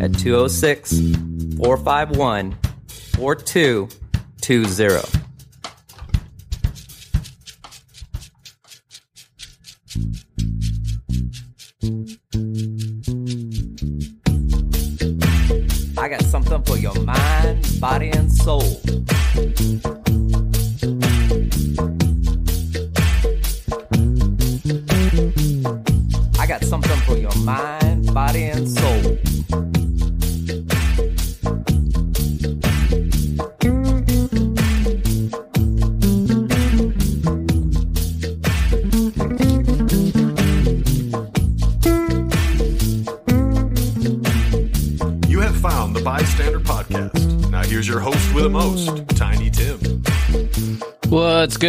at 206 451 4220. I got something for your mind, body, and soul.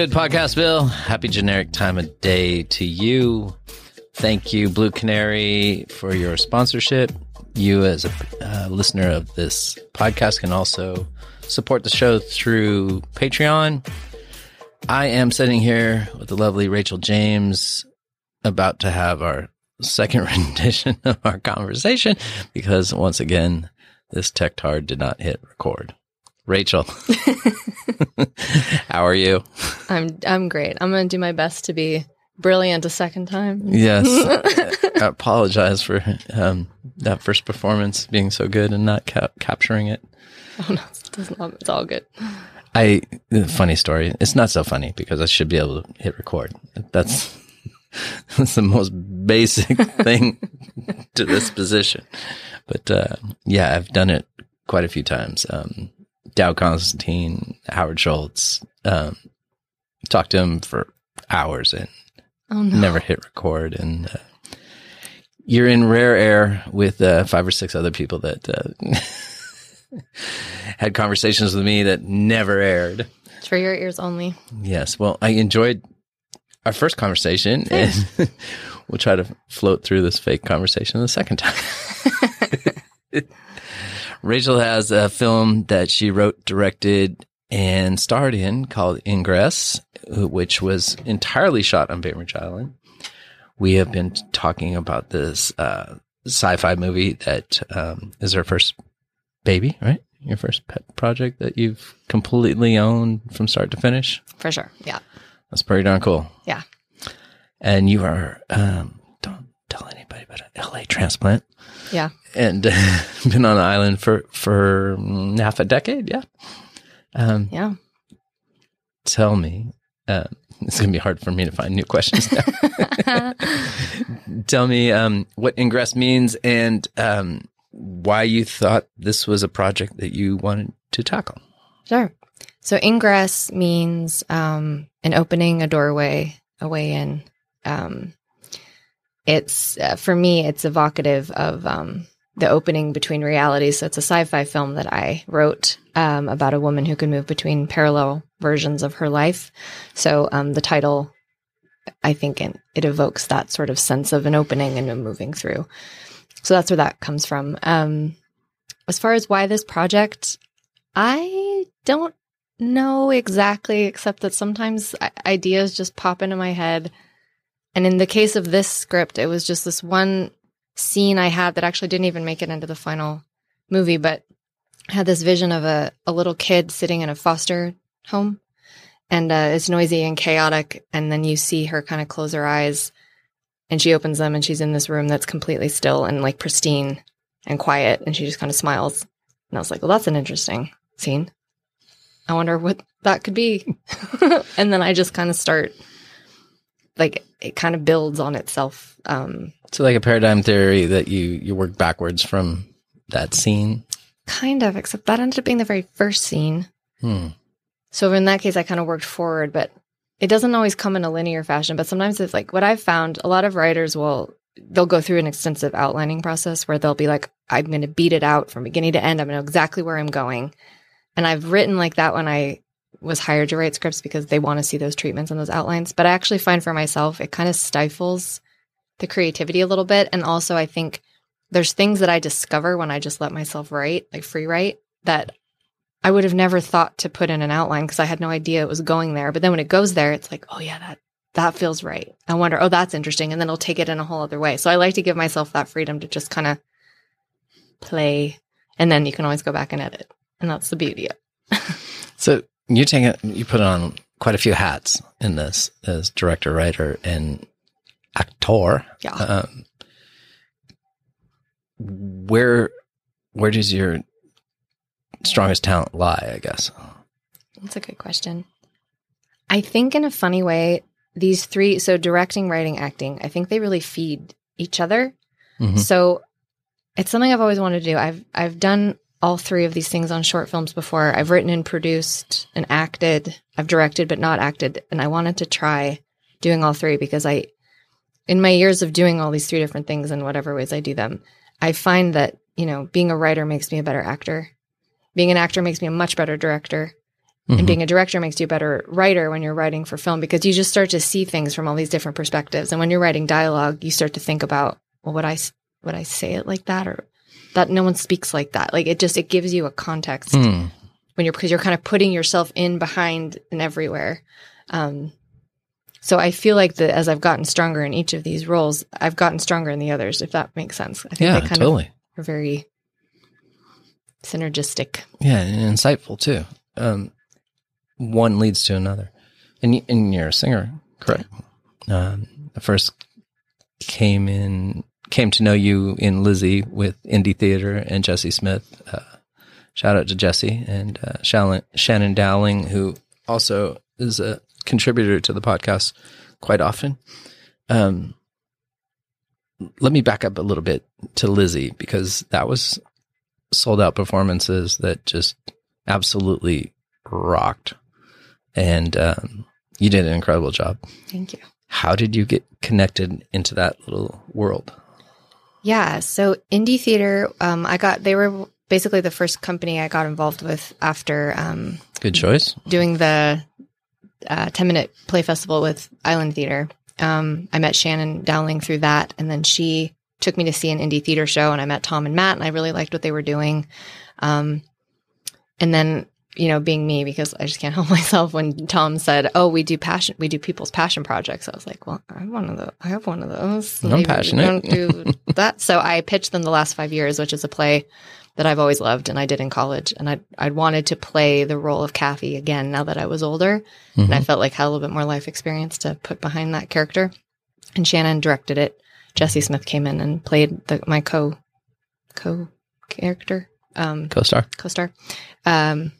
Good, Podcast Bill? Happy generic time of day to you. Thank you, Blue Canary, for your sponsorship. You, as a uh, listener of this podcast, can also support the show through Patreon. I am sitting here with the lovely Rachel James, about to have our second rendition of our conversation because once again, this tech tard did not hit record. Rachel, how are you? I'm I'm great. I'm gonna do my best to be brilliant a second time. Yes. I apologize for um, that first performance being so good and not cap- capturing it. Oh no, it doesn't. It's all good. I funny story. It's not so funny because I should be able to hit record. That's that's the most basic thing to this position. But uh, yeah, I've done it quite a few times. Um, Dow Constantine, Howard Schultz, um, talked to him for hours and Oh no. never hit record. And uh, you're in rare air with uh, five or six other people that uh, had conversations with me that never aired. It's for your ears only. Yes. Well, I enjoyed our first conversation and we'll try to float through this fake conversation the second time. Rachel has a film that she wrote, directed, and starred in called Ingress, which was entirely shot on Bainbridge Island. We have been talking about this uh, sci-fi movie that um, is her first baby, right? Your first pet project that you've completely owned from start to finish. For sure. Yeah. That's pretty darn cool. Yeah. And you are, um, tell anybody, but an LA transplant Yeah. and been on the island for, for half a decade. Yeah. Um, Yeah. tell me, uh, it's going to be hard for me to find new questions now. tell me, um, what ingress means and, um, why you thought this was a project that you wanted to tackle. Sure. So ingress means um, an opening, a doorway, a way in. Um, it's uh, for me, it's evocative of um, the opening between realities. So it's a sci-fi film that I wrote um, about a woman who can move between parallel versions of her life. So um, the title, I think, it, it evokes that sort of sense of an opening and a moving through. So that's where that comes from. Um, as far as why this project, I don't know exactly, except that sometimes ideas just pop into my head. And in the case of this script, it was just this one scene I had that actually didn't even make it into the final movie, but I had this vision of a, a little kid sitting in a foster home and uh, it's noisy and chaotic. And then you see her kind of close her eyes and she opens them and she's in this room that's completely still and like pristine. and quiet, and she just kind of smiles. And I was like, well, that's an interesting scene. I wonder what that could be. and then I just kind of start, like, it kind of builds on itself. Um, So like a paradigm theory that you you work backwards from that scene. kind of, except that ended up being the very first scene. Hmm. So in that case, I kind of worked forward, but it doesn't always come in a linear fashion. But sometimes it's like what I've found a lot of writers will, they'll go through an extensive outlining process where they'll be like, I'm going to beat it out from beginning to end. I'm going to know exactly where I'm going. And I've written like that when I was hired to write scripts because they want to see those treatments and those outlines. But I actually find for myself, it kind of stifles the creativity a little bit. And also, I think there's things that I discover when I just let myself write, like free write, that I would have never thought to put in an outline because I had no idea it was going there. But then when it goes there, it's like, oh yeah, that that feels right. I wonder, oh, that's interesting, and then I'll take it in a whole other way. So I like to give myself that freedom to just kind of play, and then you can always go back and edit, and that's the beauty of it. So you take it, you put on quite a few hats in this as director, writer, and actor. Yeah. Um, where where does your strongest talent lie? I guess. That's a good question. I think in a funny way, these three, so directing, writing, acting, I think they really feed each other. Mhm. So it's something I've always wanted to do. I've I've done all three of these things on short films before. I've written and produced and acted. I've directed but not acted, and I wanted to try doing all three because I in my years of doing all these three different things in whatever ways I do them, I find that, you know, being a writer makes me a better actor. Being an actor makes me a much better director. Mhm. And being a director makes you a better writer when you're writing for film because you just start to see things from all these different perspectives. And when you're writing dialogue, you start to think about, well, would I would I say it like that or that no one speaks like that? Like it just it gives you a context Hmm. when you're because you're kind of putting yourself in behind and everywhere. Um, so I feel like that as I've gotten stronger in each of these roles, I've gotten stronger in the others. If that makes sense, I think Yeah, they kind totally. of are very synergistic. Yeah, and insightful too. Um, one leads to another, and and you're a singer, correct? Um, I first came in came to know you in Lizzie with indie theater and Jesse Smith. Uh, shout out to Jesse and uh, Shannon, Dowling, who also is a contributor to the podcast quite often. Um, let me back up a little bit to Lizzie because that was sold out performances that just absolutely rocked. And um, you did an incredible job. Thank you. How did you get connected into that little world? Yeah. So indie theater, um, I got they were basically the first company I got involved with after um, Good choice. doing the uh, 10 minute play festival with Island Theater. Um, I met Shannon Dowling through that, and then she took me to see an indie theater show, and I met Tom and Matt, and I really liked what they were doing. Um, and then, you know, being me, because I just can't help myself, when Tom said, "Oh, we do passion, we do people's passion projects," I was like, "Well, I have one of those. I have one of those. I'm passionate. Don't do that." So I pitched them the last five years, which is a play that I've always loved and I did in college. And I I wanted to play the role of Cathy again now that I was older. And I felt like I had a little bit more life experience to put behind that character. And Shannon directed it. Jesse Smith came in and played the, my co co character, um, Co-star. co-star. Um,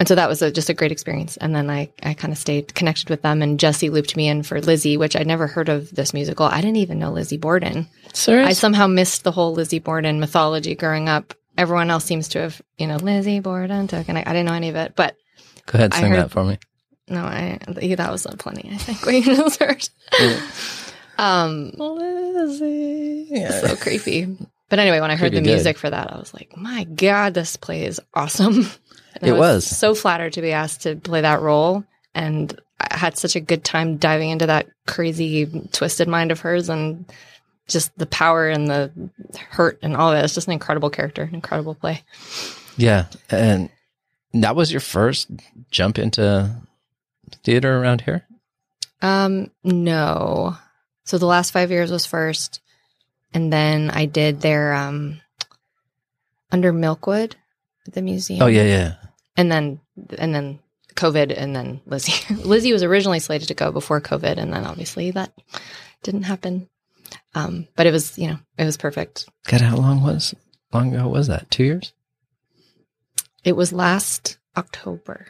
and so that was a, just a great experience. And then I, I kind of stayed connected with them and Jesse looped me in for Lizzie, which I'd never heard of this musical. I didn't even know Lizzie Borden. I somehow missed the whole Lizzie Borden mythology growing up. Everyone else seems to have, you know, Lizzie Borden took, and I, I didn't know any of it. But Go ahead, sing heard- that for me. no, I that was plenty. I think you just heard. um, Lizzie. Yeah. so creepy. But anyway, when I heard Pretty the good. music for that, I was like, "My God, this play is awesome!" And It I was. so flattered to be asked to play that role, and I had such a good time diving into that crazy, twisted mind of hers, and just the power and the hurt and all that. It's just an incredible character, an incredible play. Yeah. And that was your first jump into theater around here? Um, no. So the last five years was first, and then I did their um Under Milk Wood the museum. Oh, yeah, yeah. and then and then COVID, and then Lizzie. Lizzie was originally slated to go before COVID, and then obviously that didn't happen. Um, but it was you know it was perfect. God, how long was long ago was that? Two years? It was last October.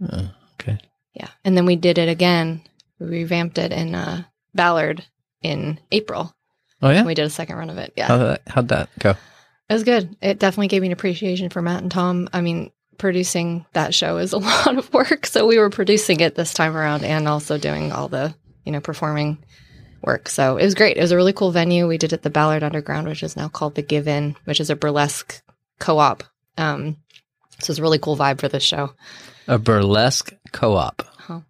Oh, okay. Yeah. And then we did it again. We revamped it in uh, Ballard in April. Oh yeah. We did a second run of it. Yeah. How'd that, how'd that go? It was good. It definitely gave me an appreciation for Matt and Tom. I mean, producing that show is a lot of work. So we were producing it this time around and also doing all the, you know, performing work. So it was great. It was a really cool venue. We did it at the Ballard Underground, which is now called the Give In, which is a burlesque co-op. Um, so it's a really cool vibe for this show. A burlesque co-op. Huh.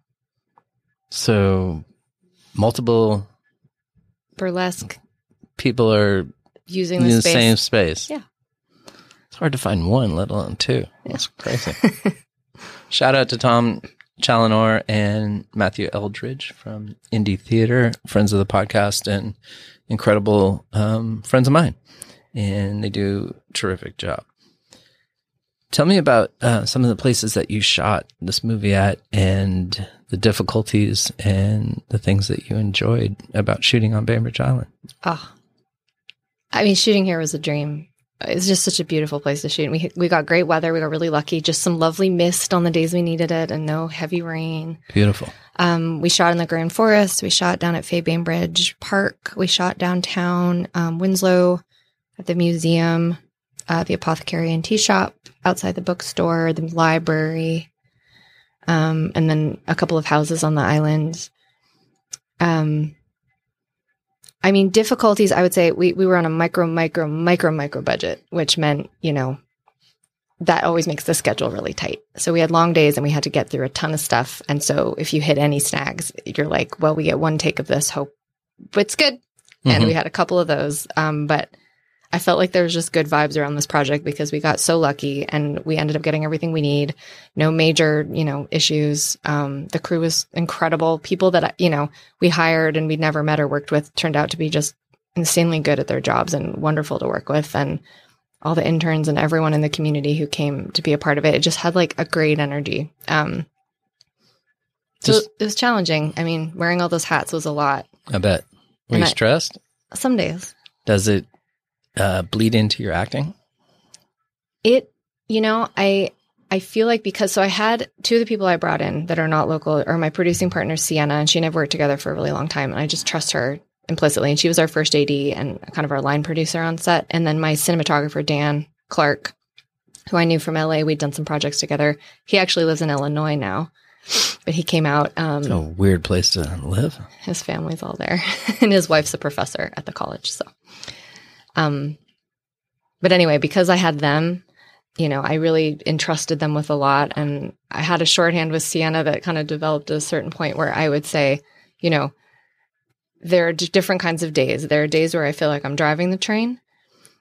So multiple Burlesque people are using the the space. same space. Yeah. It's hard to find one, let alone two. That's crazy. Shout out to Tom Challenor and Matthew Eldridge from Indie Theater, friends of the podcast and incredible um, friends of mine. And they do a terrific job. Tell me about uh, some of the places that you shot this movie at and the difficulties and the things that you enjoyed about shooting on Bainbridge Island. Oh, I mean, shooting here was a dream. It's just such a beautiful place to shoot. We we got great weather. We got really lucky. Just some lovely mist on the days we needed it, and no heavy rain. Beautiful. Um, we shot in the Grand Forest. We shot down at Fay Bainbridge Park. We shot downtown um, Winslow at the museum, uh, the apothecary and tea shop outside the bookstore, the library, um, and then a couple of houses on the island. Um, I mean, difficulties, I would say we, we were on a micro, micro, micro, micro budget, which meant, you know, that always makes the schedule really tight. So we had long days and we had to get through a ton of stuff. And so if you hit any snags, you're like, well, we get one take of this, hope it's good. And Mhm. we had a couple of those. Um, but I felt like there was just good vibes around this project because we got so lucky and we ended up getting everything we need. No major, you know, issues. Um, the crew was incredible. People that, you know, we hired and we'd never met or worked with turned out to be just insanely good at their jobs and wonderful to work with. And all the interns and everyone in the community who came to be a part of it, it just had like a great energy. Um, so Just- it was challenging. I mean, wearing all those hats was a lot. I bet. Were And you I- stressed? Some days. Does it uh, bleed into your acting? It, you know, I I feel like because so I had two of the people I brought in that are not local are my producing partner Sienna, and she and I've worked together for a really long time, and I just trust her implicitly. And she was our first AD and kind of our line producer on set, and then my cinematographer Dan Clark, who I knew from LA. We'd done some projects together. He actually lives in Illinois now, but he came out. Um, It's a weird place to live. his family's all there and his wife's a professor at the college so um but anyway because i had them you know i really entrusted them with a lot. And i had a shorthand with sienna that kind of developed a certain point where i would say you know there are different kinds of days. There are days where i feel like i'm driving the train.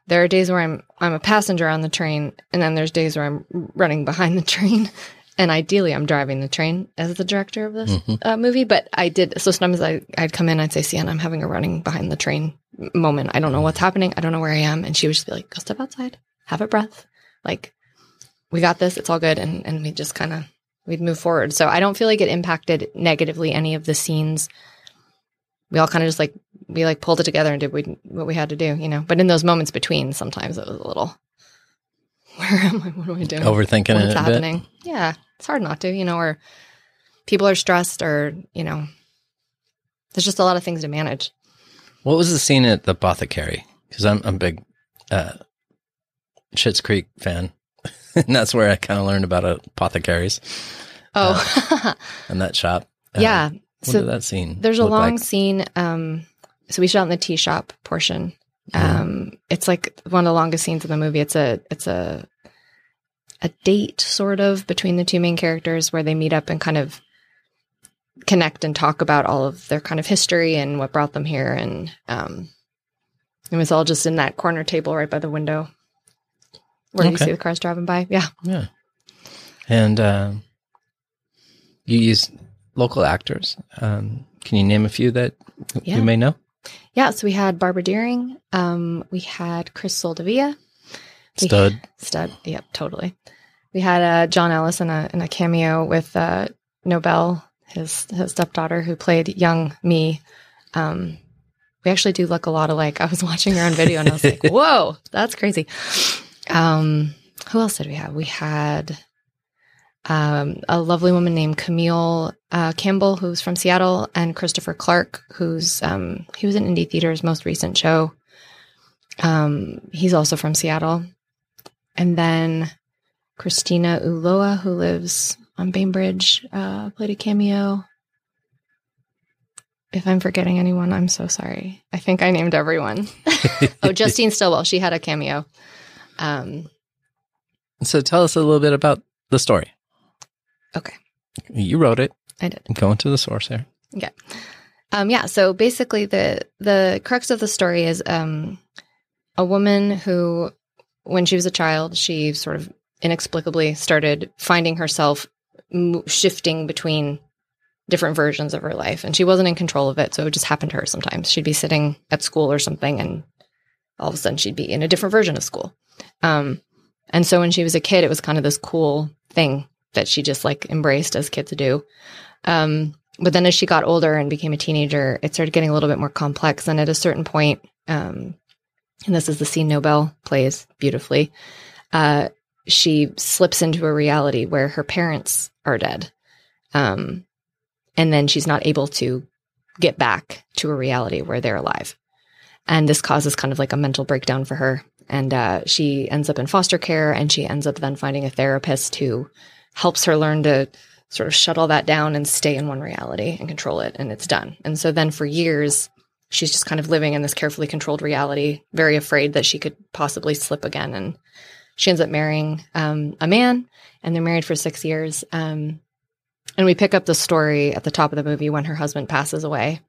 There are days where i'm i'm a passenger on the train. And then there's days where i'm running behind the train. And ideally i'm driving the train as the director of this Mhm. uh, movie, but I did. So sometimes I, I'd come in, I'd say, Sienna, I'm having a running behind the train moment. I don't know what's happening. I don't know where I am. And she would just be like, go step outside, have a breath. Like, we got this. It's all good. And, and we just kind of, we'd move forward. So I don't feel like it impacted negatively any of the scenes. We all kind of just like, we like pulled it together and did we, what we had to do, you know? But in those moments between, sometimes it was a little, where am I? What am I doing? Overthinking what's it a bit. happening. Yeah, it's hard not to, you know, or people are stressed, or you know, there's just a lot of things to manage. What was the scene at the apothecary? Because I'm, I'm a big uh, Schitt's Creek fan, and that's where I kind of learned about apothecaries Oh, and that shop. Uh, yeah. What So that scene? there's a long like? scene. Um, so we shot in the tea shop portion. Mhm. Um, it's like one of the longest scenes in the movie. It's a it's a a date sort of between the two main characters where they meet up and kind of connect and talk about all of their kind of history and what brought them here and um it was all just in that corner table right by the window where you see the cars driving by yeah Yeah. And um, you use local actors. Um, can you name a few that Yeah. you may know? yeah so we had barbara deering um we had chris soldavia We- Stud. Stud. Yep, totally. We had uh, John Ellis in a in a cameo with uh, Nobel, his his stepdaughter, who played young me. Um, we actually do look a lot alike. I was watching her on video and I was like, whoa, that's crazy. Um, who else did we have? We had um, a lovely woman named Camille uh, Campbell, who's from Seattle, and Christopher Clark, who's um, he was in Indie Theater's most recent show. Um, he's also from Seattle, and then Christina Uloa, who lives on Bainbridge, uh, played a cameo. If I'm forgetting anyone, I'm so sorry. I think I named everyone. oh, Justine Stillwell, she had a cameo. Um, So tell us a little bit about the story. okay, You wrote it. I did. Go into the source here. Okay. Um, yeah. So basically, the the crux of the story is um, a woman who, when she was a child, she sort of inexplicably started finding herself shifting between different versions of her life, and she wasn't in control of it. So it just happened to her sometimes. She'd be sitting at school or something, and all of a sudden she'd be in a different version of school. Um, and so when she was a kid, it was kind of this cool thing that she just like embraced as kids do. Um, but then as she got older and became a teenager, it started getting a little bit more complex. And at a certain point, um, and this is the scene Nobel plays beautifully, uh, she slips into a reality where her parents are dead. Um, and then she's not able to get back to a reality where they're alive. And this causes kind of like a mental breakdown for her. And uh, she ends up in foster care and she ends up then finding a therapist who helps her learn to sort of shut all that down and stay in one reality and control it and it's done. And so then for years she's just kind of living in this carefully controlled reality, very afraid that she could possibly slip again and she ends up marrying um, a man and they're married for 6 years. Um, and we pick up the story at the top of the movie when her husband passes away.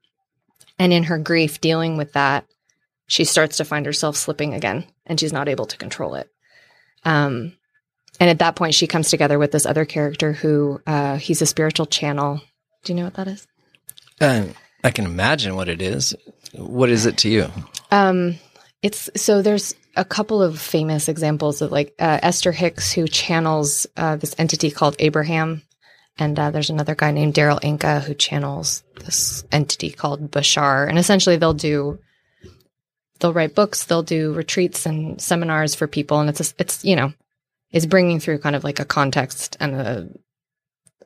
And in her grief dealing with that, she starts to find herself slipping again and she's not able to control it. Um, and at that point, she comes together with this other character who uh, he's a spiritual channel. Do you know what that is? Uh, I can imagine what it is. What is it to you? Um, it's so there's a couple of famous examples of like uh, Esther Hicks who channels uh, this entity called Abraham, and uh, there's another guy named Darryl Anka who channels this entity called Bashar. And essentially, they'll do they'll write books, they'll do retreats and seminars for people, and it's a, it's you know is bringing through kind of like a context and a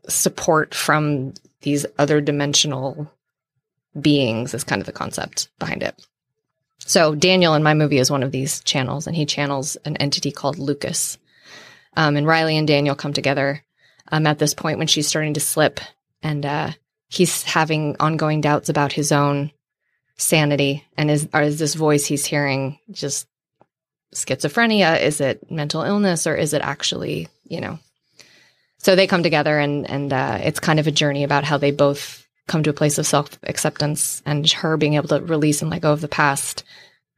support from these other dimensional beings is kind of the concept behind it. So Daniel in my movie is one of these channels, and he channels an entity called Lucas. Um, and Riley and Daniel come together um, at this point when she's starting to slip, and uh, he's having ongoing doubts about his own sanity and is is this voice he's hearing just schizophrenia? Is it mental illness, or is it actually you know? So they come together, and and uh, it's kind of a journey about how they both come to a place of self acceptance and her being able to release and let go of the past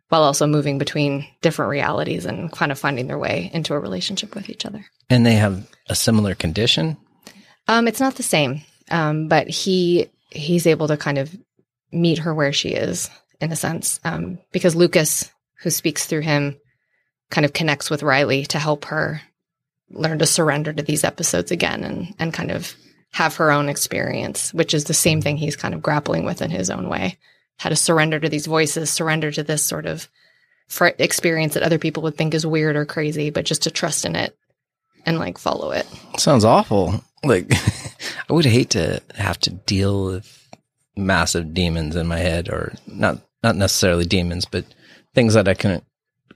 while also moving between different realities and kind of finding their way into a relationship with each other. And they have a similar condition. Um, it's not the same, um, but he he's able to kind of meet her where she is in a sense um, because Lucas, who speaks through him, kind of connects with Riley to help her learn to surrender to these episodes again and and kind of have her own experience, which is the same thing he's kind of grappling with in his own way. How to surrender to these voices, surrender to this sort of fr- experience that other people would think is weird or crazy, but just to trust in it and like follow it. Sounds awful. Like I would hate to have to deal with massive demons in my head or not not necessarily demons, but things that I couldn't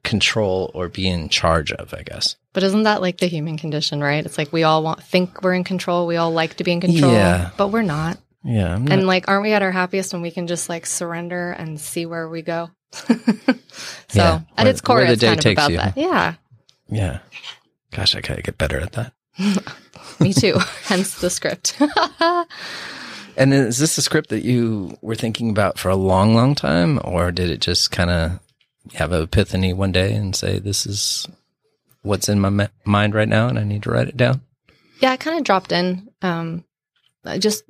control or be in charge of, I guess. But isn't that like the human condition, right? It's like we all want think we're in control, we all like to be in control, Yeah. but we're not. Yeah. I'm not, And like aren't we at our happiest when we can just like surrender and see where we go? so Yeah, at where- its core it's kind of about you. that. Yeah. yeah. Gosh, I gotta get better at that. Me too. Hence the script. And is this a script that you were thinking about for a long, long time, or did it just kind of have an epiphany one day and say, "This is what's in my ma- mind right now, and I need to write it down"? Yeah, I kind of dropped in um, just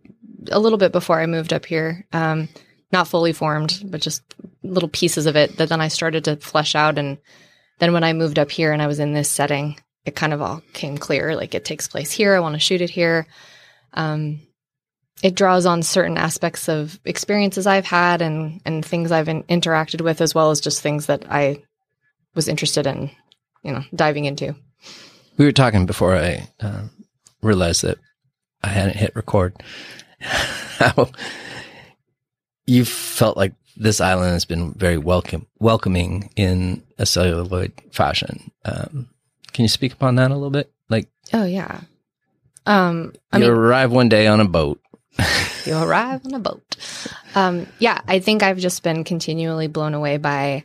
a little bit before I moved up here. Um, not fully formed, but just little pieces of it that then I started to flesh out. And then when I moved up here and I was in this setting, it kind of all came clear. Like it takes place here. I want to shoot it here. Um, it draws on certain aspects of experiences I've had and and things I've in, interacted with, as well as just things that I was interested in, you know, diving into. We were talking before I uh, realized that I hadn't hit record. How you felt like this island has been very welcome, welcoming in a celluloid fashion. Um, can you speak upon that a little bit? Like, Oh yeah. Um, I you mean, arrive one day on a boat. you arrive on a boat. Um, yeah, I think I've just been continually blown away by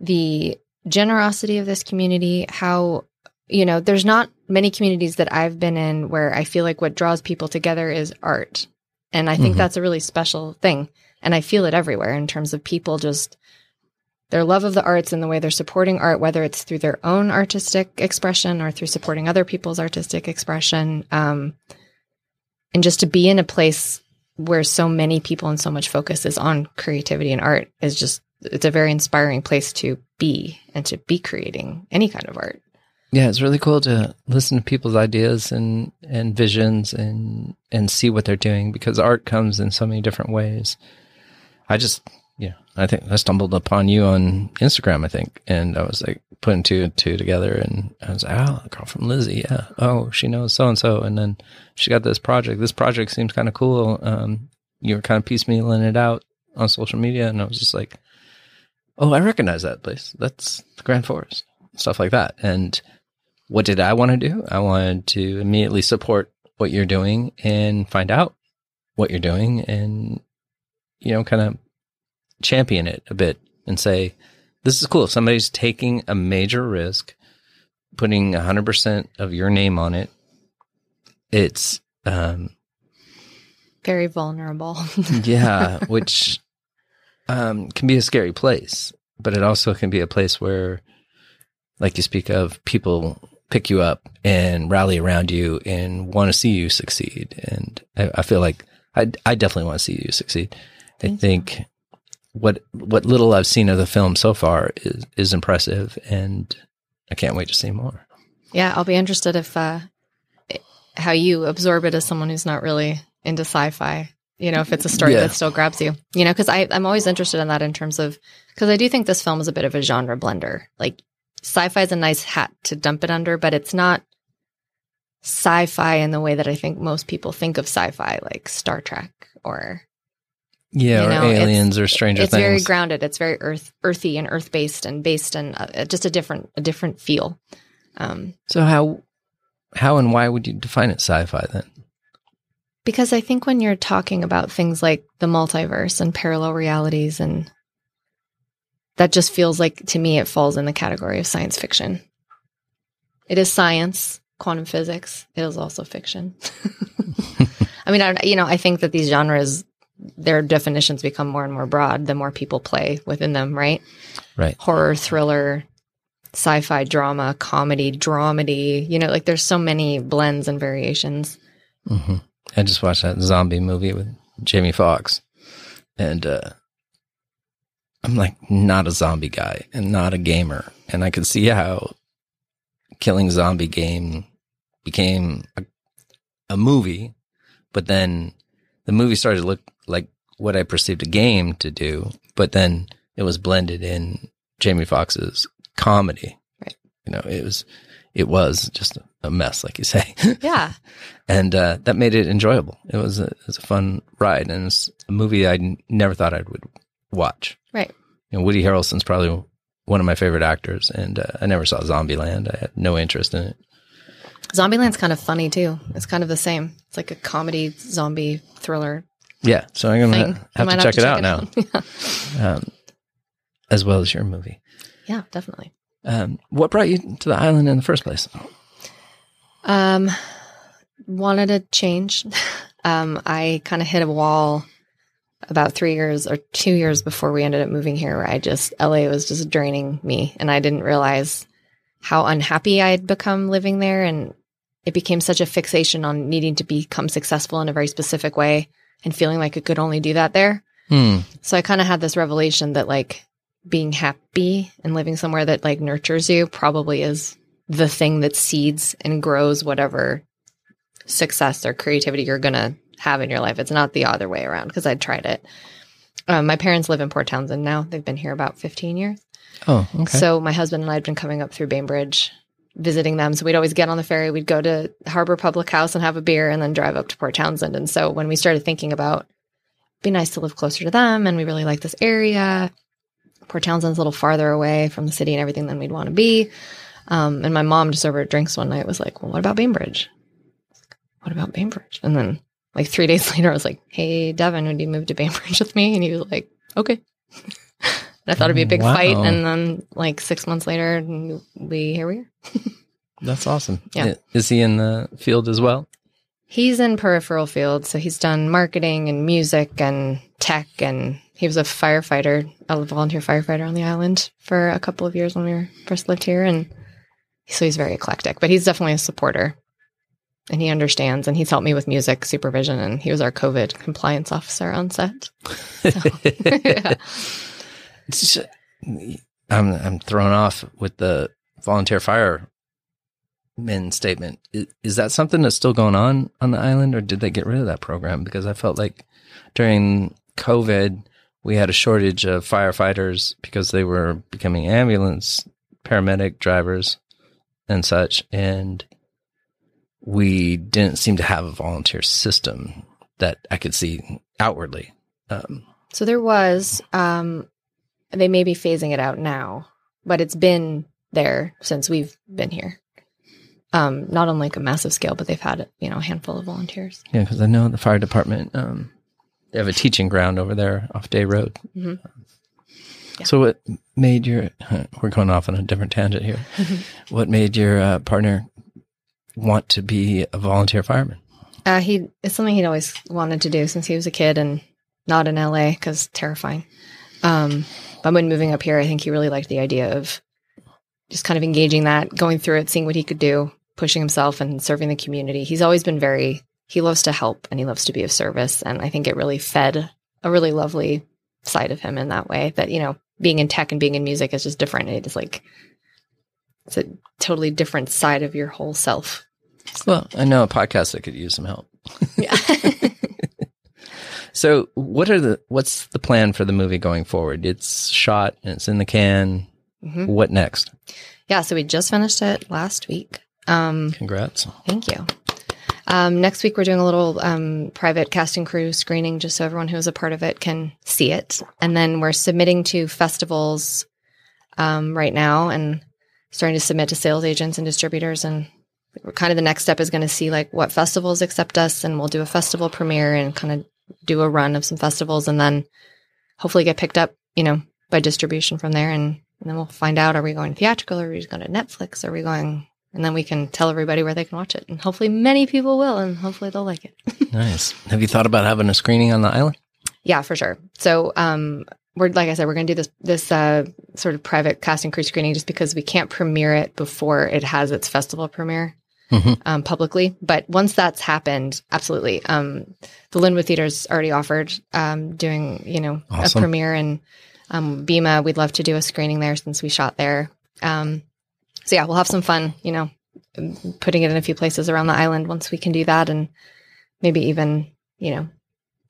the generosity of this community. How, you know, there's not many communities that I've been in where I feel like what draws people together is art. And I think Mhm. that's a really special thing. And I feel it everywhere in terms of people just their love of the arts and the way they're supporting art, whether it's through their own artistic expression or through supporting other people's artistic expression. Um, and just to be in a place where so many people and so much focus is on creativity and art is just it's a very inspiring place to be and to be creating any kind of art. Yeah, it's really cool to listen to people's ideas and and visions and and see what they're doing because art comes in so many different ways. I just yeah, I think I stumbled upon you on Instagram, I think, and I was like putting two and two together, and I was like, oh, a girl from Lizzie, yeah, oh, she knows so and so, and then she got this project. This project seems kind of cool. Um, you were kind of piecemealing it out on social media, and I was just like, oh, I recognize that place. That's the Grand Forest, stuff like that, and what did I want to do? I wanted to immediately support what you're doing and find out what you're doing and, you know, kind of champion it a bit and say, this is cool. Somebody's taking a major risk, putting 100% of your name on it. It's, um, Very vulnerable. yeah, which um, can be a scary place, but it also can be a place where, like you speak of, people pick you up and rally around you and want to see you succeed. And I, I feel like I, I definitely want to see you succeed. I think you. What what little I've seen of the film so far is is impressive, and I can't wait to see more. yeah, I'll be interested if uh how you absorb it as someone who's not really into sci-fi. You know, if it's a story Yeah. that still grabs you. You know, because I'm always interested in that in terms of because I do think this film is a bit of a genre blender. Like sci-fi is a nice hat to dump it under, but it's not sci-fi in the way that I think most people think of sci-fi, like Star Trek or Yeah, You or know, aliens or Stranger it's Things. It's very grounded. It's very earth earthy and earth based and based in uh, just a different a different feel. Um, so how how and why would you define it sci-fi then? because I think when you're talking about things like the multiverse and parallel realities and that just feels like to me it falls in the category of science fiction. It is science, quantum physics. It is also fiction. I mean, I, you know, I think that these genres, their definitions become more and more broad the more people play within them, right? Right. Horror, thriller, sci-fi, drama, comedy, dramedy. You know, like there's so many blends and variations. hmm I just watched that zombie movie with Jamie Foxx, and uh, I'm like not a zombie guy and not a gamer, and I could see how killing zombie game became a, a movie, but then the movie started to look like what I perceived a game to do, but then it was blended in Jamie Foxx's comedy. Right. You know, it was it was just a mess, like you say. Yeah. and uh, that made it enjoyable. It was a, it was a fun ride, and it's a movie I n- never thought I would watch. Right. You know, Woody Harrelson's probably one of my favorite actors, and uh, I never saw Zombieland. I had no interest in it. Zombieland's kind of funny too. It's kind of the same. It's like a comedy zombie thriller Yeah, so I'm gonna thing. have, to check it out now, yeah. um, as well as your movie. yeah, definitely. Um, what brought you to the island in the first place? Um, wanted to change. Um, I kind of hit a wall about three years or two years before we ended up moving here, where I just LA was just draining me, and I didn't realize how unhappy I had become living there, and it became such a fixation on needing to become successful in a very specific way and feeling like I could only do that there. Hmm. So I kind of had this revelation that like being happy and living somewhere that like nurtures you probably is the thing that seeds and grows whatever success or creativity you're going to have in your life. It's not the other way around because I tried it. Um, my parents live in Port Townsend now. They've been here about 15 years. Oh, okay. So my husband and I had been coming up through Bainbridge visiting them. So we'd always get on the ferry, we'd go to Harbor Public House and have a beer and then drive up to Port Townsend. And so when we started thinking about be nice to live closer to them and we really like this area, Port Townsend's a little farther away from the city and everything than we'd want to be. Um, and my mom just over at drinks one night was like, Well, what about Bainbridge? What about Bainbridge? And then like three days later, I was like, Hey, Devin, would you move to Bainbridge with me? And he was like, Okay. I thought it'd be a big Wow. fight, and then like six months later, we here we are. That's awesome. Yeah. Is he in the field as well? He's in peripheral field, so he's done marketing and music and tech, and he was a firefighter, a volunteer firefighter on the island for a couple of years when we were first lived here, and so he's very eclectic. But he's definitely a supporter, and he understands, and he's helped me with music supervision, and he was our COVID compliance officer on set. So, yeah. Just- I'm I'm thrown off with the volunteer firemen statement. Is, is that something that's still going on on the island, or did they get rid of that program? Because I felt like during COVID we had a shortage of firefighters because they were becoming ambulance paramedic drivers and such, and we didn't seem to have a volunteer system that I could see outwardly. Um, So there was, um, they may be phasing it out now, but it's been there since we've been here. Um, not on like a massive scale, but they've had, you know, a handful of volunteers. Yeah, because I know the fire department. Um, they have a teaching ground over there off Day Road. Mhm. Yeah. So, what made your? We're going off on a different tangent here. what made your uh, partner want to be a volunteer fireman? Uh, he, it's something he'd always wanted to do since he was a kid and not in LA because terrifying. Um, but when moving up here, I think he really liked the idea of just kind of engaging that, going through it, seeing what he could do, pushing himself and serving the community. He's always been very, he loves to help and he loves to be of service. And I think it really fed a really lovely side of him in that way that, you know, being in tech and being in music is just different. It is like, it's a totally different side of your whole self. Well, I know a podcast that could use some help. Yeah. So, what are the? What's the plan for the movie going forward? It's shot and it's in the can. Mhm. What next? yeah. So we just finished it last week. Um, Congrats. Thank you. Um, next week, we're doing a little um, private cast and crew screening just so everyone who is a part of it can see it. And then we're submitting to festivals um, right now and starting to submit to sales agents and distributors. And kind of the next step is going to see like what festivals accept us. And we'll do a festival premiere and kind of do a run of some festivals and then hopefully get picked up, you know, by distribution from there. And, and then we'll find out are we going theatrical? Are we going to Netflix? Are we going and then we can tell everybody where they can watch it. And hopefully, many people will, and hopefully, they'll like it. Nice. Have you thought about having a screening on the island? yeah, for sure. So, um, we're like I said, we're going to do this this uh, sort of private casting crew screening just because we can't premiere it before it has its festival premiere Mhm. um, publicly. But once that's happened, absolutely. Um, the Lynwood Theater's already offered um, doing you know Awesome. a premiere, and um, BIMA, we'd love to do a screening there since we shot there. Um, so yeah, we'll have some fun, you know, putting it in a few places around the island once we can do that, and maybe even you know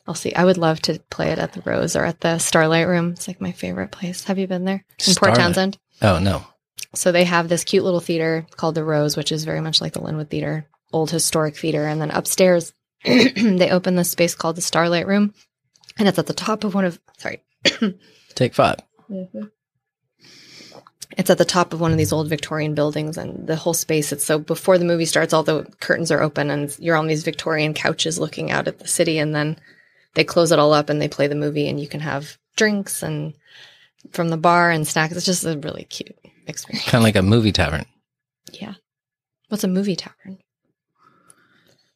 I'll see. I would love to play it at the Rose or at the Starlight Room. It's like my favorite place. Have you been there? In Port Townsend. Oh no. So they have this cute little theater called the Rose, which is very much like the Lynwood Theater, old historic theater. And then upstairs, they open this space called the Starlight Room. And it's at the top of one of, sorry, Take five. Mm-hmm. it's at the top of one of these old Victorian buildings and the whole space. It's so before the movie starts, all the curtains are open and you're on these Victorian couches looking out at the city. And then they close it all up and they play the movie and you can have drinks and from the bar and snacks. It's just a really cute experience. Kind of like a movie tavern. Yeah. What's a movie tavern?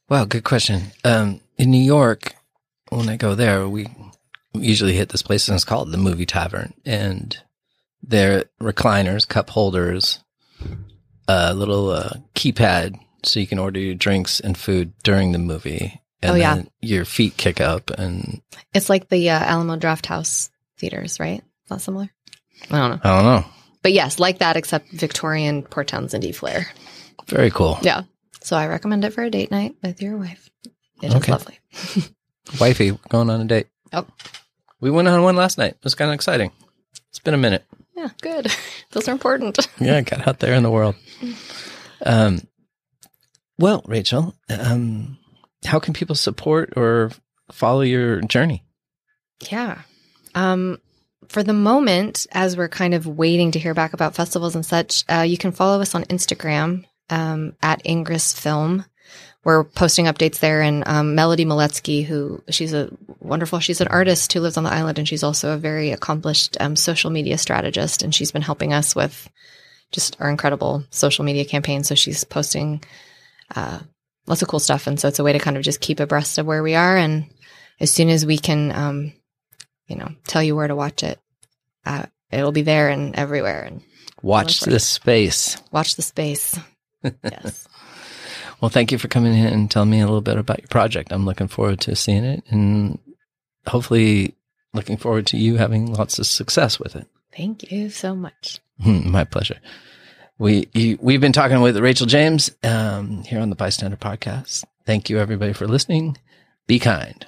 Wow, good question. Um, in New York, when I go there, we usually hit this place and it's called the Movie Tavern, and they're recliners, cup holders, a little uh, keypad so you can order your drinks and food during the movie. And Oh, yeah. then your feet kick up, and It's like the uh, Alamo Drafthouse theaters, right? Not similar. I don't know, I don't know. But yes, like that, except Victorian Port Townsend flair. Very cool. Yeah. So I recommend it for a date night with your wife. It is Okay. lovely. Wifey, we're going on a date. Oh, We went on one last night. It was kind of exciting. It's been a minute. yeah, good. Those are important. Yeah, got out there in the world. Um, well, Rachel, um, how can people support or follow your journey? Yeah. Um, for the moment, as we're kind of waiting to hear back about festivals and such, uh, you can follow us on Instagram um, at Ingress Film. We're posting updates there, and um, Melody Moletsky, who she's a wonderful, she's an artist who lives on the island, and she's also a very accomplished um, social media strategist, and she's been helping us with just our incredible social media campaign. So she's posting uh, lots of cool stuff, and so it's a way to kind of just keep abreast of where we are, and as soon as we can um, you know, tell you where to watch it. Uh, it'll be there and everywhere. And Watch the space. watch the space. Yes. Well, thank you for coming in and telling me a little bit about your project. I'm looking forward to seeing it and hopefully looking forward to you having lots of success with it. Thank you so much. Hmm, My pleasure. We you, we've been talking with Rachel James um, here on the Bystander Podcast. Thank you, everybody, for listening. Be kind.